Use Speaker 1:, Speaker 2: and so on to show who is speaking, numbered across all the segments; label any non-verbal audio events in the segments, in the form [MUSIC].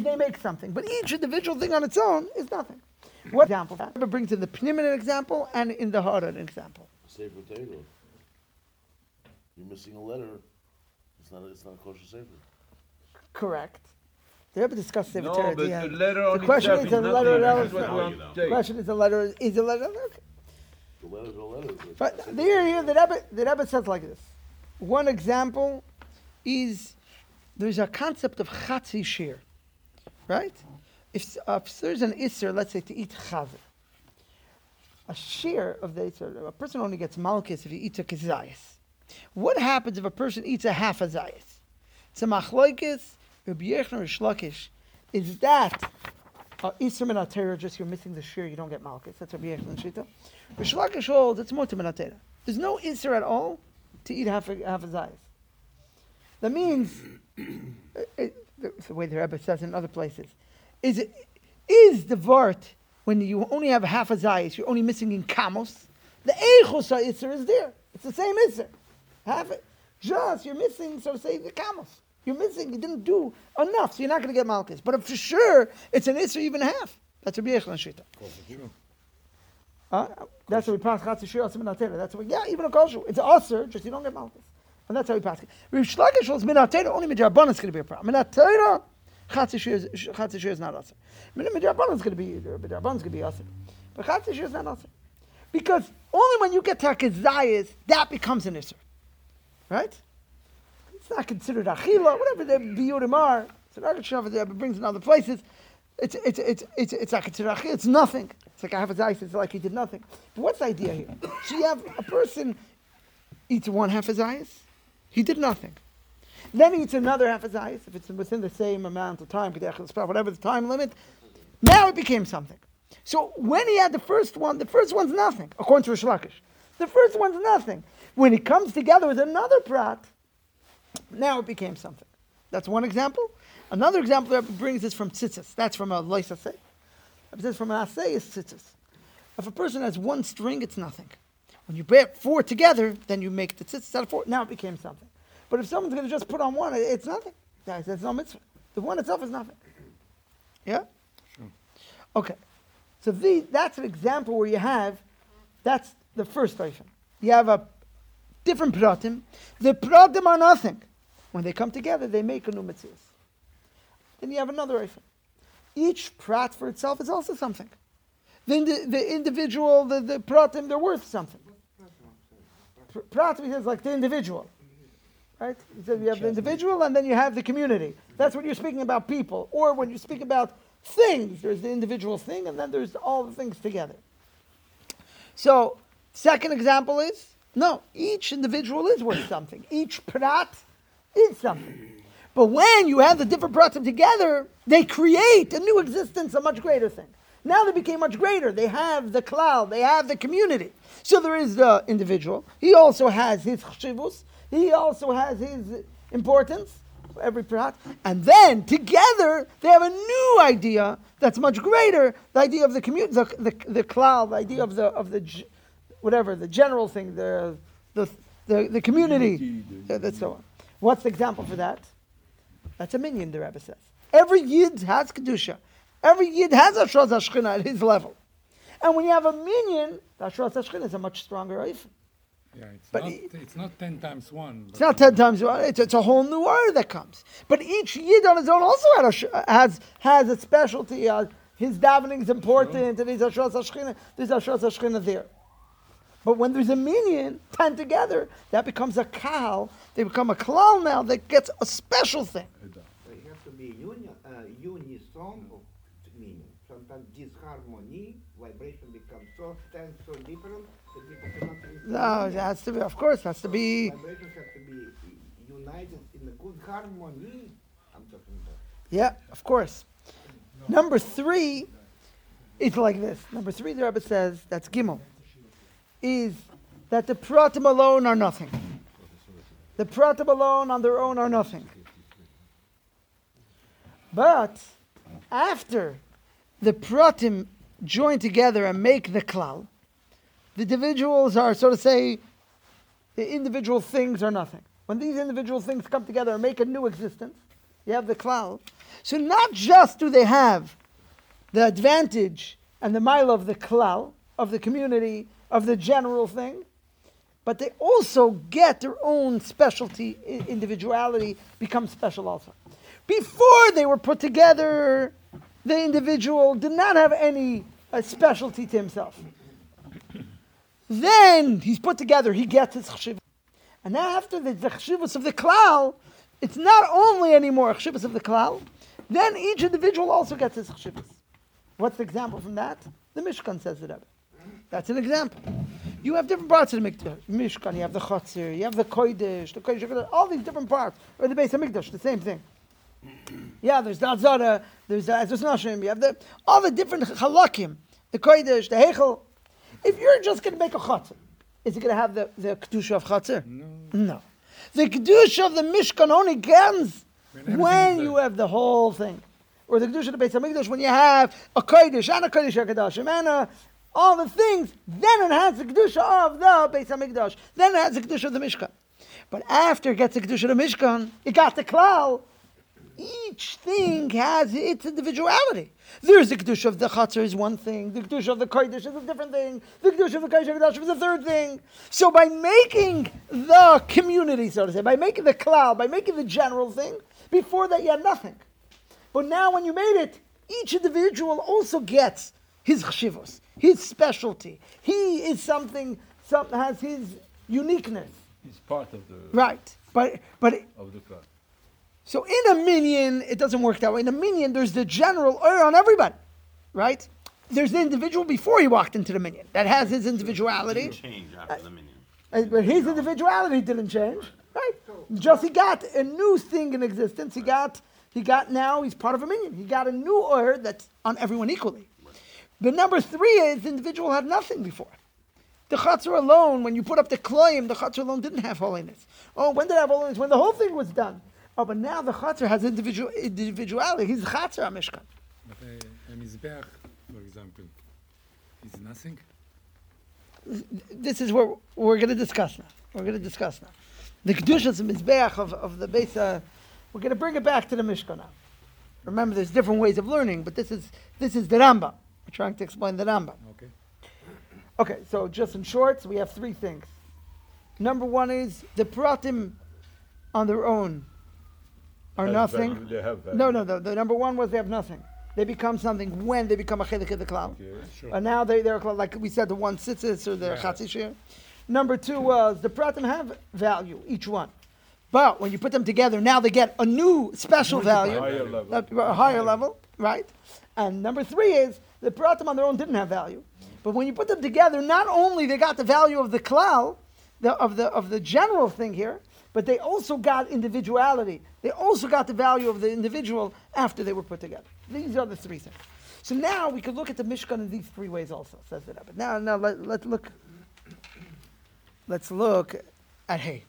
Speaker 1: they make something. But each individual thing on its own is nothing. What example? That brings in the Pnim an example and in the Hara an example.
Speaker 2: Sefer Torah. You're missing a letter. It's not. It's not a kosher sefer.
Speaker 1: Correct. The Rebbe discussed Sefer
Speaker 3: No,
Speaker 1: Torah at
Speaker 3: but
Speaker 1: the
Speaker 3: the
Speaker 1: end.
Speaker 3: letter
Speaker 1: The question is
Speaker 3: is
Speaker 1: a letter
Speaker 3: nothing.
Speaker 1: of
Speaker 3: That's what
Speaker 1: Elsa.
Speaker 3: we want to
Speaker 1: The question is a letter is a letter. Okay.
Speaker 2: The letter's a letter.
Speaker 1: But there, here, the Rebbe, the Rebbe says like this. One example is there's a concept of chatzi shiur, right? If, if there's an isser, let's say to eat chazer, a share of the isser, a person only gets malkus if he eats a kizayis. What happens if a person eats a half a zayis? It's a machloikis, Rabbi Yechon or Shlakish. Is that uh, isser min ha-Torah, just you're missing the share, you don't get malkus? That's Rabbi Yechon and Shita. Rish Lakish holds it's more to minatera. There's no isser at all to eat half a, half a zayis. That means, uh, [CLEARS THROAT] it, it's the way the Rebbe says in other places, is it is the vart when you only have half a zayis, you're only missing in kamos. The eichos isser is there. It's the same isser. Half it. Just you're missing, so say, the kamos. You're missing. You didn't do enough, so you're not going to get malkus. But for sure, it's an isser even half. That's a Yechon Shita. That's what we pass chatzi shiur asim. That's what, yeah, even a kosher. It's aser, just you don't get malkus. And that's how we pass it. Rish Lakish holds minatera, only midrabban is going to be a problem. Minatera, chatzi shiur is, not aser. Midrabban is going to be, midrabban is going to be aser. But chatzi shiur is not aser. Because only when you get to Hakazayas, that becomes an isser. Right? It's not considered achila, whatever the biyurim are. So Ragat brings in other places. It's, it's, it's, it's, it's not considered achila, it's nothing. It's like I have a zayis, it's like he did nothing. But what's the idea here? So you have a person eats one half a zayis, he did nothing. Then he eats another half a zayis, if it's within the same amount of time, whatever the time limit, now it became something. So when he had the first one, the first one's nothing, according to Rish. The first one's nothing. When it comes together with another prat, now it became something. That's one example. Another example that brings is from tzitzis. That's from a lois asay. It says from an asay is tzitzis. If a person has one string, it's nothing. When you put four together, then you make the tzitzis out of four. Now it became something. But if someone's going to just put on one, it's nothing. Guys, that's no mitzvah. The one itself is nothing. Yeah? Sure. Okay. So the, that's an example where you have, that's the first item. You have a different pratim. The pratim are nothing. When they come together, they make a new mitzvah. Then you have another item. Each prat for itself is also something. Then the, the individual, the, the pratim, they're worth something. Pr- Pratim is like the individual. Right? He says you have the individual and then you have the community. That's when you're speaking about people. Or when you speak about things, there's the individual thing and then there's all the things together. So, second example is no, each individual is worth something. Each prat is something. But when you have the different pratim together, they create a new existence, a much greater thing. Now they became much greater. They have the cloud, they have the community. So there is the individual. He also has his chshivus. He also has his importance for every prat. And then together they have a new idea that's much greater. The idea of the community, the, the, the cloud, the idea of the of the whatever the general thing, the the the, the community, uh, that's so on. What's the example for that? That's a minyan, the Rebbe says. Every Yid has Kedusha. Every Yid has a Shraz HaShchina at his level. And when you have a minyan, the Shraz HaShchina is a much stronger Eif.
Speaker 4: Yeah, it's
Speaker 1: But
Speaker 4: not. it's not ten times one.
Speaker 1: It's not ten times one. It's, it's a whole new order that comes. But each Yid on his own also had a, has has a specialty. Uh, his davening is important, and he's a Shraz HaShchina. There's a Shraz HaShchina there. But when there's a minyan, ten together, that becomes a kal. They become a klal now that gets a special thing.
Speaker 5: So it has to be union, uh, unison of meaning. Sometimes disharmony, vibration becomes so tense, so different that people cannot listen.
Speaker 1: No, it has to be. Of course, it has to be.
Speaker 5: Vibrations have to be united in a good harmony. I'm talking about.
Speaker 1: Yeah, of course. Number three is like this. Number three, the Rebbe says, that's Gimel, is that the pratim alone are nothing. The pratim alone on their own are nothing. But after the pratim join together and make the klal, the individuals are, so to say, the individual things are nothing. When these individual things come together and make a new existence, you have the klal. So not just do they have the advantage and the mile of the klal, of the community, of the general thing, but they also get their own specialty, individuality, become special also. Before they were put together, the individual did not have any uh, specialty to himself. Then he's put together, he gets his chshivas. And after the, the of the klal, it's not only anymore chshivas of the klal, then each individual also gets his chshivas. What's the example from that? The Mishkan says it. Rebbe. That's an example. You have different parts of the. Mishkan, you have the Chatzir, you have the Kodesh, the Kodesh, all these different parts. Or the base of Mikdash, the same thing. Yeah, there's the Azara, there's uh, the Ezras Nashim, you have the, all the different halakim, the Kodesh, the Hechel. If you're just going to make a Chatzir, is it going to have the, the Kedusha of Chatzir?
Speaker 4: No.
Speaker 1: No. The Kedusha of the Mishkan only comes
Speaker 4: When everything
Speaker 1: you have the whole thing. Or the Kedusha of the Beit HaMikdash, when you have a Kodesh and a Kodesh HaKadoshim and a, uh, all the things, then it has the Kedusha of the Beit HaMikdash. Then it has the Kedusha of the Mishkan. But after it gets the Kedusha of the Mishkan, it got the Klal. Each thing has its individuality. There's the Kedusha of the Chatzar is one thing, the Kedusha of the Kodesh is a different thing, the Kedusha of the Kodesh is a third thing. So by making the community, so to say, by making the Klal, by making the general thing, before that you had nothing. But now when you made it, each individual also gets his chshivos, his specialty. He is something, some, has his uniqueness.
Speaker 3: It's part of the
Speaker 1: Right. But, but
Speaker 3: of the club.
Speaker 1: So in a minyan, it doesn't work that way. In a minyan, there's the general oil on everybody, right? There's the individual before he walked into the minyan that has his individuality, Didn't
Speaker 6: change after the minyan.
Speaker 1: uh, but his individuality didn't change, right? Just he got a new thing in existence. He got he got now he's part of a minyan. He got a new oil that's on everyone equally. The number three is the individual had nothing before. The chatzar alone, when you put up the claim, the chatzar alone didn't have holiness. Oh, when did it have holiness? When the whole thing was done. Oh, but now the chatzar has individual individuality. He's chatzar Mishkan.
Speaker 4: But a, a Mizbeach, for example, is nothing.
Speaker 1: This is what we're going to discuss now. We're going to discuss now. The kedushas mizbeach of, of the base. Uh, we're going to bring it back to the Mishkan now. Remember, there's different ways of learning, but this is this is the Rambam. We're trying to explain the Rambam.
Speaker 4: Okay.
Speaker 1: Okay, so just in short, we have three things. Number one is the pratim on their own are
Speaker 3: Has
Speaker 1: nothing.
Speaker 3: value, They have value.
Speaker 1: No, no, the, the number one was they have nothing. They become something when they become a chelik of the cloud.
Speaker 3: Okay.
Speaker 4: Sure.
Speaker 1: And now they, they're like we said, the one tzitzis or the
Speaker 4: Yeah.
Speaker 1: chatzi. Number two was the pratim have value, each one. But when you put them together, now they get a new special value,
Speaker 3: Higher level.
Speaker 1: a a higher level, right? And number three is the pratim on their own didn't have value. But when you put them together, not only they got the value of the klal, the, of, the, of the general thing here, but they also got individuality. They also got the value of the individual after they were put together. These are the three things. So now we could look at the Mishkan in these three ways also, says the Rebbe. Now, now let, let's look. Let's look at Hay.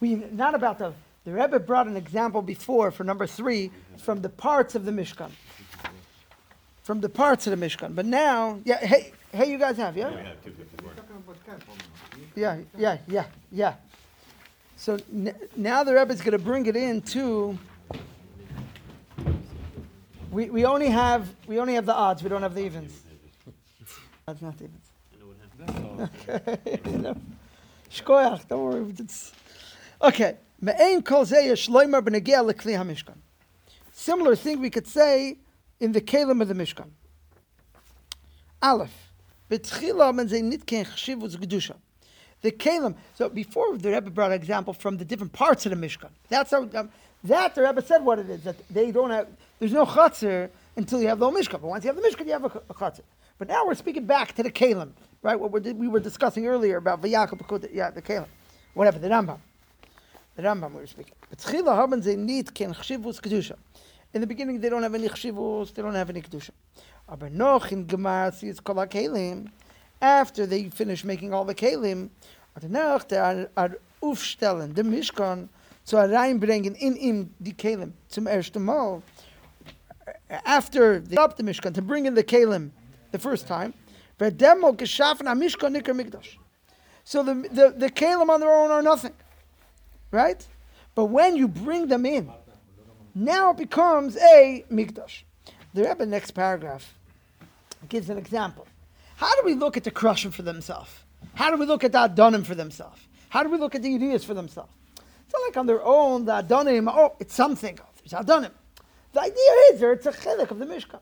Speaker 1: We not about the the Rebbe brought an example before for number three from the parts of the Mishkan. From the parts of the Mishkan. But now, yeah, hey, hey, you guys have, yeah?
Speaker 6: We have 254.
Speaker 5: Talking about temple now.
Speaker 1: Yeah, yeah, yeah, yeah. So n- now the Rebbe is going to bring it into. We, we only have we only have the odds. We don't have the evens. That's not the evens. No. [LAUGHS] Shkoyach, don't worry. It's, okay. Similar thing we could say in the kelim of the Mishkan. Aleph. Men zeh nitken chshivus gedusha. The kelim. So before the Rebbe brought an example from the different parts of the Mishkan. That's how. Um, that the Rebbe said what it is that they don't have. There's no chatzir until you have the Mishkan. But once you have the Mishkan, you have a, a. But now we're speaking back to the kelim, right? What we're, we were discussing earlier about v'yakel yeah, the kelim, whatever the Rambam. The Rambam we were speaking. In the beginning, they don't have any chshivus, they don't have any kedusha. Aber noch in gemar sie kol kelim. After they finish making all the kelim, danach der ar aufstellen the Mishkan zu reinbringen in ihm die kelim zum ersten Mal. After they up the Mishkan to bring in the kelim the first time, verdemo geschaffen a Mishkan nikar mikdash. So the, the, the kelim on their own are nothing. Right? But when you bring them in, Now it becomes a mikdash. The Rebbe next paragraph gives an example. How do we look at the Krushim for themselves? How do we look at the Adonim for themselves? How do we look at the Yidiyas for themselves? It's not like on their own, the Adonim, oh, it's something. There's Adonim. The idea is there, it's a chelik of the Mishkan.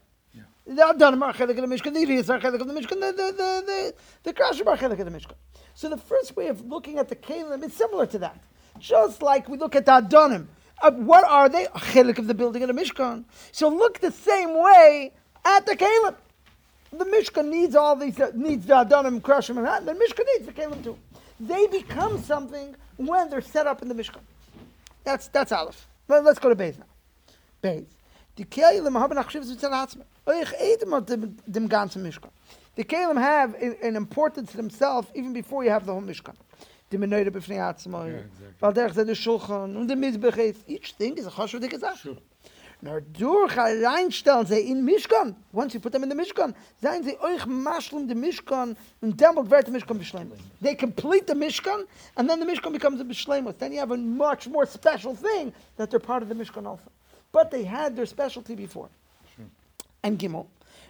Speaker 1: The Adonim are chelik of the Mishkan, the Yidiyas are chelik of the Mishkan, the, the, the, the, the are chelik of the Mishkan. So the first way of looking at the Kalim is similar to that. Just like we look at the Adonim. Uh, what are they? A chelik of the building of the Mishkan. So look the same way at the Kalim. The Mishkan needs all these, uh, needs the Adonim, Krushim, and that. The Mishkan needs the Kalim too. They become something when they're set up in the Mishkan. That's that's Aleph. Let, us go to Beis now. Beis. Die Kalim haben achshivs mitzal atzma. Oich edem dem dem ganzen Mishkan. The Kalim have an, an importance to themselves even before you have the whole Mishkan. Die Meneure b'fnei atzma.
Speaker 4: Yeah, exactly.
Speaker 1: Weil der ist der Shulchan und der Mizbech ist. Each thing is a chashuv dike Sache.
Speaker 4: Sure.
Speaker 1: Reinstellen sie in Mishkan. Once you put them in the Mishkan, sie euch maschlum Mishkan Mishkan. They complete the Mishkan and then the Mishkan becomes a beschleimut. Then you have a much more special thing that they're part of the Mishkan also. But they had their specialty before. And Gimel.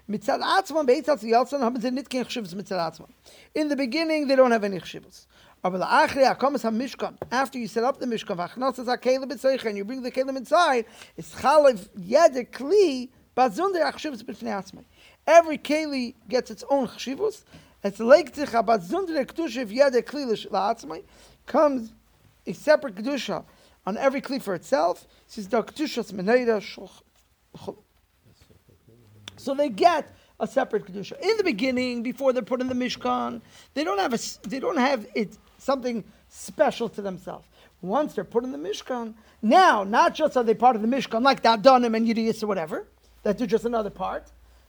Speaker 1: Mitzad Atzman, Beitzat Yalsan, haben sie nicht kein Chshivus Mitzad Atzman. In the beginning, they don't have any Chshivus. After you set up the mishkan, and you bring the kelim inside, it's chalev yede kli, bazunder ha'chshivus b'fnei. Every keli gets its own chshivus, it's leikticha bazunder ha'kedusha yede kli la'atzmai, comes a separate kedusha on every kli for itself, says the kedushas so they get a separate kedusha. In the beginning, before they're put in the mishkan, they don't have a, they don't have it something special to themselves. Once they're put in the mishkan, now not just are they part of the mishkan like the Adonim and Yidiyas or whatever, that they're just another part.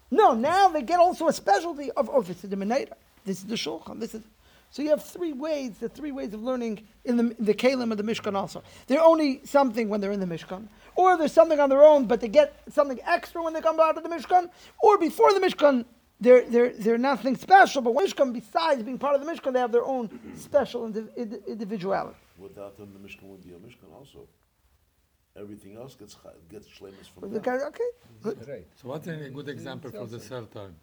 Speaker 1: No, now they get also a specialty of oh, this is the Meneda, this is the Shulchan, this is. So you have three ways, the three ways of learning in the the Kalim of the Mishkan also. They're only something when they're in the Mishkan, or there's something on their own, but they get something extra when they come out of the Mishkan, or before the Mishkan, they're, they're, they're nothing special, but when Mishkan, besides being part of the Mishkan, they have their own special indi- indi- individuality.
Speaker 2: Without them, the Mishkan would be a Mishkan also. Everything else gets cha- gets shlemus from
Speaker 1: Okay,
Speaker 2: them.
Speaker 1: okay, good.
Speaker 3: Right.
Speaker 4: So what's a good example for the third time?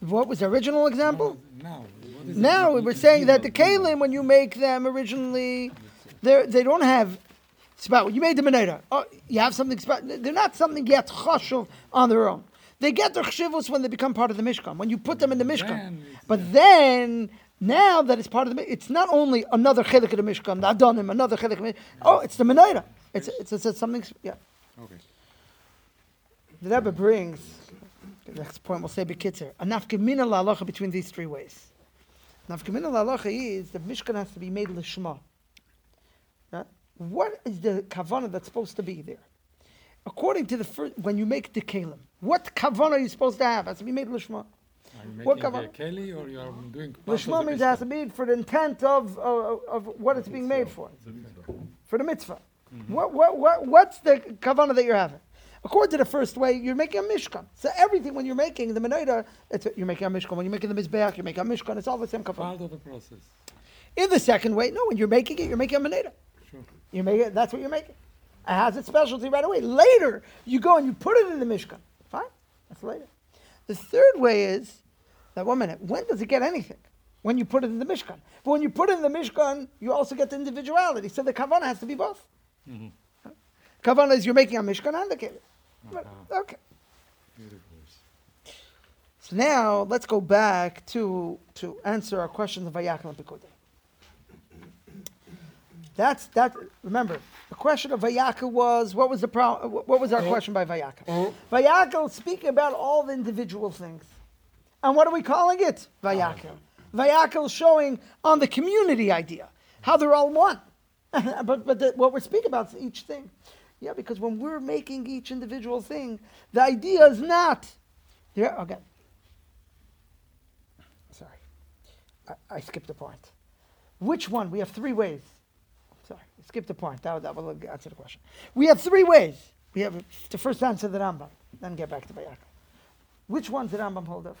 Speaker 1: What was the original example?
Speaker 4: Now. what is
Speaker 1: Now we're saying that the kalim, when you make them originally, they they don't have. It's about you made them an Oh, you have something special. They're not something yet chashuv on their own. They get their chshivus when they become part of the mishkan. When you put them in the mishkan, but then now that it's part of the, it's not only another chelik of the mishkan, the adonim, another chelik. Of the, oh, it's the menorah. It's it's, it's, it's something. Yeah.
Speaker 4: Okay.
Speaker 1: The Rebbe brings, the next point we'll say bekitzer, a nafkamina la'alacha between these three ways. Nafkamina la'alacha is the Mishkan has to be made lishma. Right? What is the kavana that's supposed to be there? According to the first, when you make the kelim, what kavana are you supposed to have? Has to be made lishma.
Speaker 4: Are you
Speaker 1: What
Speaker 4: making a
Speaker 1: kavanah?
Speaker 4: keli or you are doing
Speaker 1: Lishma means it has to be for the intent of, of, of what it's being made for, for the mitzvah. Mm-hmm. What, what, what, what's the kavana that you're having? According to the first way, you're making a mishkan. So everything when you're making the menorah, you're making a mishkan. When you're making the mizbeach, you're making a mishkan. It's all the same kavana.
Speaker 4: Part of the process.
Speaker 1: In the second way, no, when you're making it, you're making a menorah.
Speaker 4: Sure.
Speaker 1: You make it. That's what you're making. It has its specialty right away. Later, you go and you put it in the mishkan. Fine, that's later. The third way is that one minute. When does it get anything? When you put it in the mishkan. But when you put it in the mishkan, you also get the individuality. So the kavana has to be both. Mm-hmm. Kavana is you're making a mishkan and the keli. But- Okay.
Speaker 4: Beautiful.
Speaker 1: So now let's go back to to answer our questions of Vayakel and Pekudei. That's that. Remember, the question of Vayakel was what was the pro, What was our uh-huh. question by Vayakel? Uh-huh. Vayakel speaking about all the individual things, and what are we calling it? Vayakel. Uh-huh. Vayakel showing on the community idea how they're all one. [LAUGHS] but but the, what we're speaking about is each thing. Yeah, because when we're making each individual thing, the idea is not. There Okay. Sorry, I, I skipped a point. Which one? We have three ways. I skipped point. That, that will answer the question. We have three ways. We have to first answer the Rambam, then get back to Vayakel. Which one's the Rambam hold of?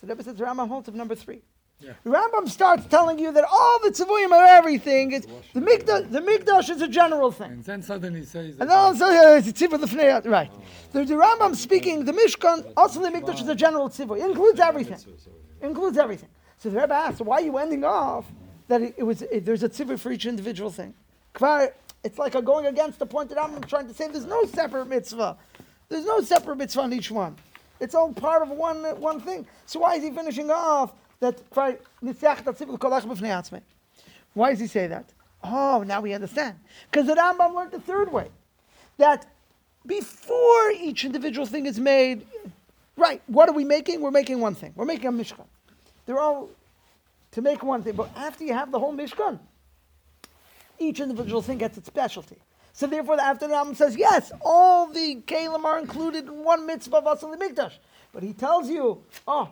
Speaker 1: So the Rebbe says the Rambam holds of number three.
Speaker 4: Yeah.
Speaker 1: The Rambam starts telling you that all the tzivuim are everything. It's, the mikdash, the mikdash is a general thing.
Speaker 4: And then suddenly he says,
Speaker 1: And then uh, it's a tzivah l'fnei right. The, the Rambam speaking the Mishkan also the mikdash is a general tzivah. It includes everything. includes everything. So the Rebbe asked, why are you ending off that it, it was it, there's a tzivah for each individual thing? Kvar, it's like a going against the point that I'm trying to say. There's no separate mitzvah. There's no separate mitzvah on each one. It's all part of one one thing. So why is he finishing off that? Why does he say that? Oh, now we understand. Because the Rambam learned the third way, that before each individual thing is made, right? What are we making? We're making one thing. We're making a mishkan. They're all to make one thing. But after you have the whole Mishkan, each individual thing gets its specialty. So therefore, the after the Rambam says, yes, all the Kalim are included in one mitzvah of Asal Mikdash. But he tells you, oh,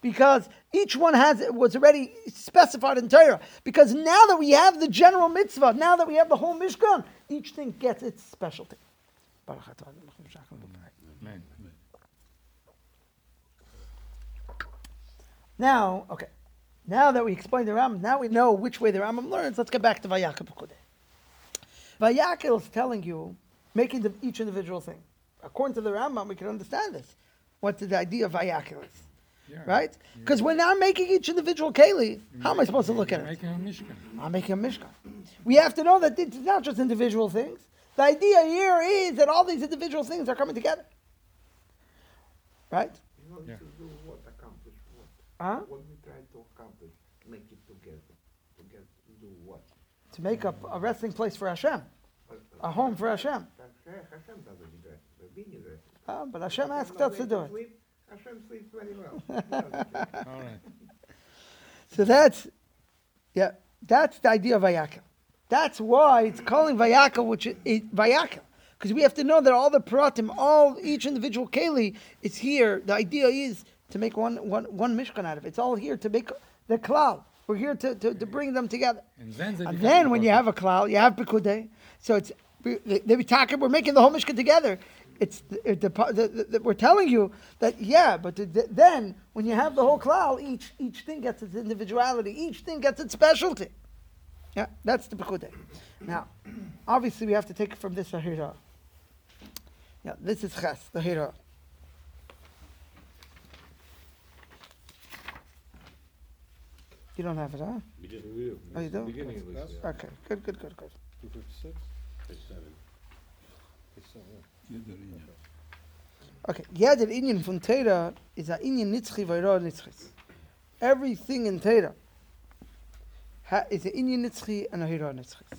Speaker 1: because each one has was already specified in Torah. Because now that we have the general mitzvah, now that we have the whole Mishkan, each thing gets its specialty. Baruch Now, okay. Now that we explained the Rambam, now we know which way the Rambam learns. Let's get back to Vayakel Pekudei. Vayakel is telling you, making the, each individual thing. According to the Rambam, we can understand this. What the idea of Vayakel is,
Speaker 4: yeah.
Speaker 1: right? Because we're now making each individual keli. How am I supposed to look at it?
Speaker 4: Making a Mishkan.
Speaker 1: I'm making a mishkan. We have to know that it's not just individual things. The idea here is that all these individual things are coming together, right?
Speaker 5: You know,
Speaker 4: Yeah.
Speaker 5: to do what, accomplish what?
Speaker 1: Huh?
Speaker 5: What we try to accomplish, make it together. To do what?
Speaker 1: To make up a resting place for Hashem, a home for Hashem.
Speaker 5: Hashem Hashem doesn't need rest. Rabbi needs rest.
Speaker 1: Uh, but Hashem
Speaker 5: Hashem
Speaker 1: asked
Speaker 5: knows
Speaker 1: us to do it.
Speaker 5: sleep. Hashem sleeps very well. [LAUGHS] He doesn't.
Speaker 4: All right.
Speaker 1: So that's, yeah, that's the idea of Vayakel. That's why it's calling Vayakel, which is is Vayakel. Because we have to know that all the pratim, all each individual keli is here. The idea is to make one, one, one mishkan out of it. It's all here to make the klal. We're here to, to, to bring them together.
Speaker 4: And then, they
Speaker 1: And then when you have a klal, you have Pekudei. So it's we- they they be talking. We're making the whole mishkan together. It's the, the, the, the, we're telling you that yeah, but the, the- then when you have the whole klal, each each thing gets its individuality. Each thing gets its specialty. Yeah, that's the Pekudei. Now, obviously, we have to take it from this Ahira. Yeah, this is Ches, the Ahira. You don't have it, huh?
Speaker 3: Beginning, we do.
Speaker 1: Oh, you do?
Speaker 3: Beginning at least, yeah.
Speaker 1: Okay, good, good, good, good.
Speaker 3: Two fifty-six? Page seven. Page seven, yeah.
Speaker 4: Jeder Inyan.
Speaker 1: Okay, jeder Inyan von Teira is a Inyan Nitzchi v'Eira Nitzchis. Everything in Teira ha, is a Inyan Nitzchi and a Hira Nitzchis.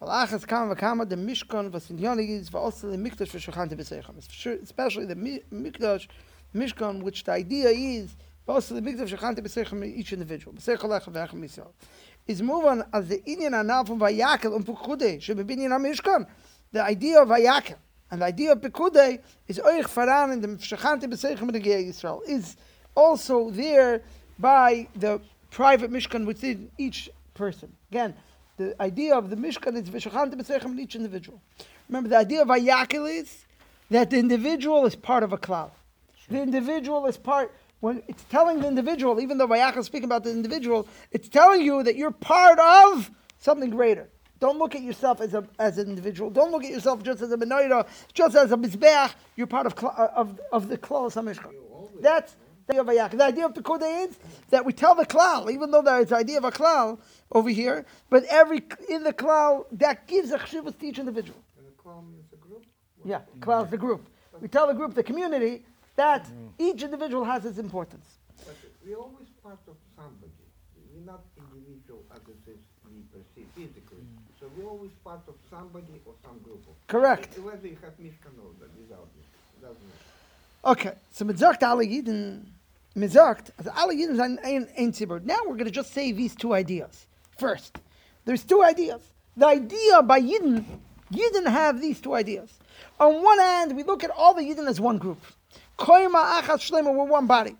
Speaker 1: Valachas kam v'kama the Mishkan was in Yonig is v'also the Mikdash v'Shachante b'Seichem. Especially the Mi- Mikdash, Mishkan, which the idea is also the Mikdash v'Shachante b'Seichem each individual. B'Seich Alecha v'Echem Yisrael. Is move on as the Inyan anal from Vayakel and Pukudei shebebinyan ha-Mishkan. The idea of Vayakel. And the idea of Pekudei is Oich Faran in the Shachante B'Seichem Negei Yisrael is also there by the private Mishkan within each person. Again, the idea of the Mishkan is V'Shachante B'Seichem in each individual. Remember, the idea of Vayakel is that the individual is part of a cloud. The individual is part, when it's telling the individual, even though Vayakel is speaking about the individual, it's telling you that you're part of something greater. Don't look at yourself as a as an individual. Don't look at yourself just as a menorah, just as a mizbeach. You're part of of of the klal hamishkan. That's the idea of. The idea of Pekudei is that we tell the klal, even though there is the idea of a klal over here, but every in the klal that gives a chshivas to each individual.
Speaker 5: And the clown means a group?
Speaker 1: Yeah, klal is the group. We tell the group, the community, that each individual has its importance.
Speaker 5: But we're always part of somebody. We're not individual as it is we perceive physically. Mm. So we're always part of somebody or some group. of-
Speaker 1: Correct.
Speaker 5: Whether you have Mishkan or without Mishkan. Doesn't matter.
Speaker 1: Okay, so mit sagt alle Yidden, mit sagt, also alle Yidden sind ein, ein Zibur. Now we're going to just say these two ideas. First, there's two ideas. The idea by Yidden, Yidden have these two ideas. On one hand, we look at all the Yidden as one group. Koima achas shlema, we're one body.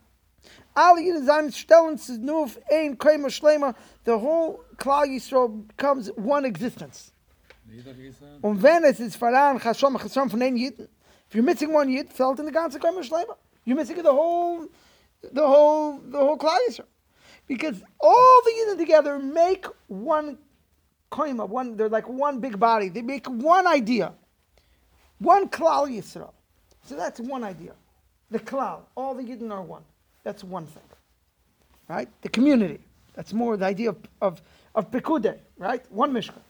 Speaker 1: Yidden sein stellen auf ein Koima shlema. The whole Klal Yisrael becomes one existence.
Speaker 4: Um
Speaker 1: Und wenn es ist voran, Chashom, Chashom von den Jiden, if you're missing one Yid, fällt in the ganze Kaimer Schleimer. You're missing the whole the whole the whole Klal Yisrael, because all the Yidden together make one koima, one they're like one big body. They make one idea, one Klal Yisrael. So that's one idea. The Klal, all the Yidden are one. That's one thing, right? The community. That's more the idea of of, of Pekude, right? One Mishkan.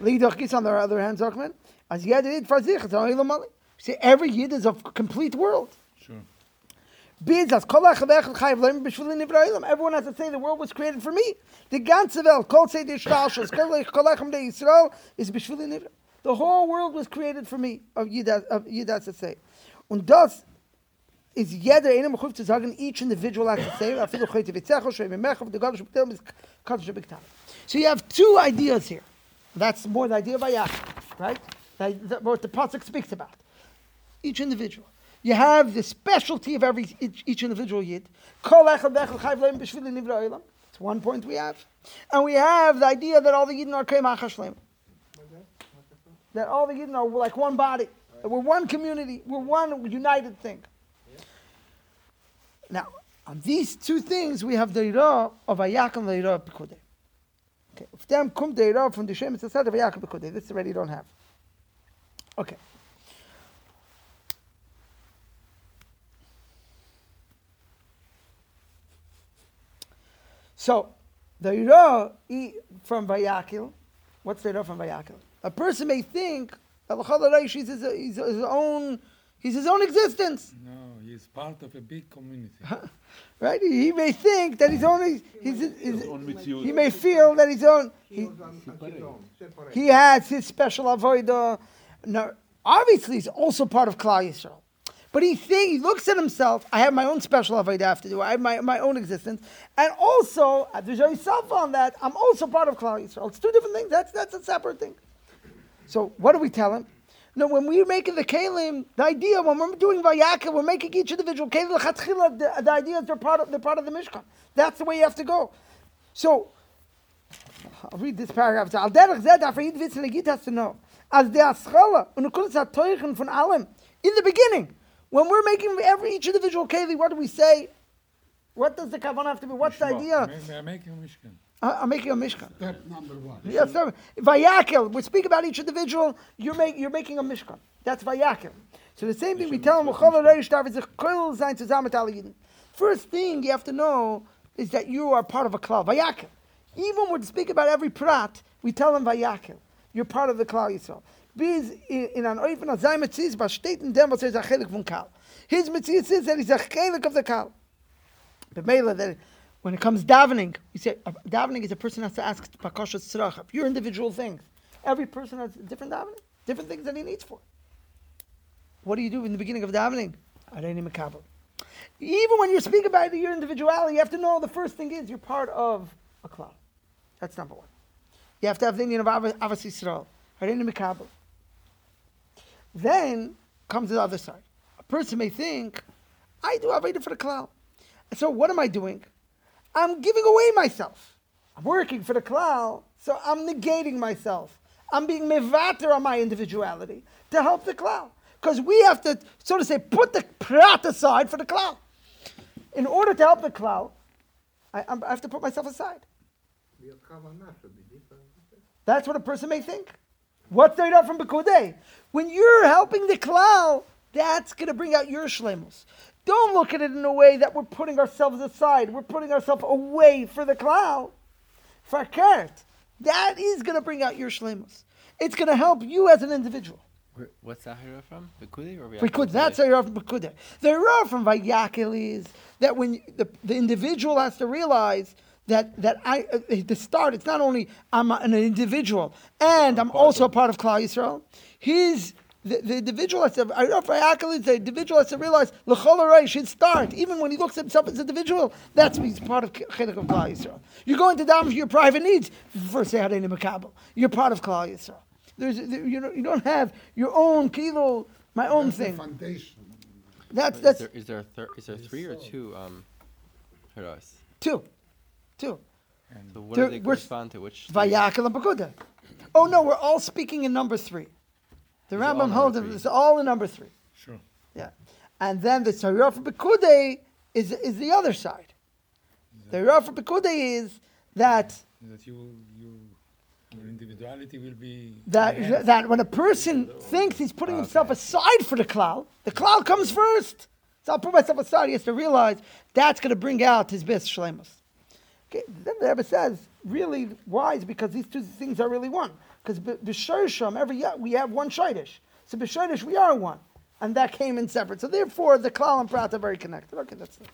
Speaker 1: Leidach Gis, on the other hand, Zachman, as Yed Yid for sich, it's. See, every Yid is a complete world.
Speaker 4: Sure.
Speaker 1: Bids as kol echad echad chayiv leim b'shvili nivra olam. Everyone has to say the world was created for me. The kol tzei di shtalshus, kol ech- kol echem de Yisrael, is. The whole world was created for me, of Yid, has- to say. Und das is jeder einer mechuf zu sagen, each individual has to say, afilu choyte vitzecho, shoy memechav, the God shebektel, is kadosh shebektel. So you have two ideas here. That's more the idea of Ayach, right? That, that what the Pasuk speaks about each individual. You have the specialty of every each, each individual yid. Kol echad v'echad chayv leim b'shvili nivra olam. It's one point we have, and we have the idea that all the yidden are keim achashleim. That all the yidden are like one body. We're one community. We're one united thing. Now, on these two things, we have the ira of Ayak and the ira of Pekudei. Okay, if them come the ira from the Shem, it's set of Ayak and Pekudei. This already don't have. Okay. So, the Ira from Vayakil, what's the Ira from Vayakil? A person may think that is his, his own, he's his own existence,
Speaker 4: No, he's part of a big community.
Speaker 1: right? He, he may think that he's only, he's, he's,
Speaker 3: His own
Speaker 1: he may feel that he's own,
Speaker 5: He
Speaker 1: he,
Speaker 5: on, on his own, separate.
Speaker 1: he has his special avodah. No, obviously he's also part of Klal Yisrael. But he think, he looks at himself. I have my own special avodah I have to do. I have my, my own existence, and also uh, I have to show yourself on that. I'm also part of Klal Yisrael. It's two different things. That's that's a separate thing. So what do we tell him? No, when we're making the kalim, the idea when we're doing vayaka, we're making each individual kalim. The, the idea is they're part of they're part of the mishkan. That's the way you have to go. So I'll read this paragraph. Al derech darf jeder wissen, er has to know. Als der Aschala und kurz hat Teuchen von allem, in the beginning, when we're making every each individual keli, what do we say? What does the kavanah have to be? What's the idea?
Speaker 4: They're making a Mishkan.
Speaker 1: I'm making a mishkan.
Speaker 6: Step number one.
Speaker 1: Yes, sir. Vayakel. We speak about each individual. You're make, you're making a mishkan. That's vayakel. So the same thing we tell them. "V'chol ha'reish darf sich kol sein zusammen mit allen Yidden." First thing you have to know is that you are part of a klal. Vayakel. Even when we speak about every prat, we tell them vayakel. You're part of the klal Yisrael. Bis in an oifen of sein Metzies, was steht in dem, was er ist a chelik von kal. His Metzies is that he's a chelik of the kal. But Mela, that when it comes davening, you say uh, davening is a person has to ask pakashas tzrach. Your individual things. Every person has different davening, different things that he needs for. What do you do in the beginning of davening? Even when you speak about your individuality, you have to know the first thing is you're part of a cloud. That's number one. You have to have the Indian of Avas Yisrael. Areini mekabel. Then comes the other side. A person may think, I do Aveda for the cloud. So what am I doing? I'm giving away myself. I'm working for the klal, so I'm negating myself. I'm being mevater on my individuality to help the klal. Because we have to, so to say, put the prat aside for the klal. In order to help the klal, I, I'm- have to put myself aside.
Speaker 5: Your kavanah should be different.
Speaker 1: That's what a person may think. What's the idea from Pekudei? When you're helping the klal, that's going to bring out your shlemus. Don't look at it in a way that we're putting ourselves aside. We're putting ourselves away for the klal. Fakert. That is going to bring out your shlemus. It's going to help you as an individual.
Speaker 7: Where, what's that hira from? Pekudei or
Speaker 1: that's a from Pekudei. The Ra from Vayakel is that when the, the individual has to realize that that I uh, the start it's not only I'm an individual and I'm also a part of Klal Yisrael. His the, the individual has to I don't know Vayakel is the individual has to realize L'chol Harai should start even when he looks at himself as an individual. That's when he's part of Chedek of Klal Yisrael. You're going to daven for your private needs. First say Hareini Makabel. You're part of Klal Yisrael. There's there, you know you don't have your own kilo my own
Speaker 6: That's
Speaker 1: thing.
Speaker 6: foundation.
Speaker 1: That's
Speaker 7: Is there, is there, a thir- is there three or two um, hiras?
Speaker 1: two, two.
Speaker 7: So what
Speaker 1: There-
Speaker 7: do they
Speaker 1: we're-
Speaker 7: correspond to? Which? three?
Speaker 1: Vayakel and Pekudei. Oh no, we're all speaking in number three. The
Speaker 7: These are all
Speaker 1: Rambam holds
Speaker 7: three.
Speaker 1: it's all in number three.
Speaker 4: Sure.
Speaker 1: Yeah, and then the Sariyah for Pekude is is the other side. The Rafa Pekuda is that
Speaker 4: That you, you, your individuality will be.
Speaker 1: that
Speaker 4: enhanced.
Speaker 1: that when a person oh. thinks he's putting himself aside for the cloud, the cloud comes first. So I'll put myself aside. He has to realize that's going to bring out his best shlemus. Okay, then the Rebbe says, really wise because these two things are really one. Because b'shorsham, every year we have one shaydish. So b'shaydish we are one, and that came in separate. So therefore, the klal and prat are very connected. Okay, that's it.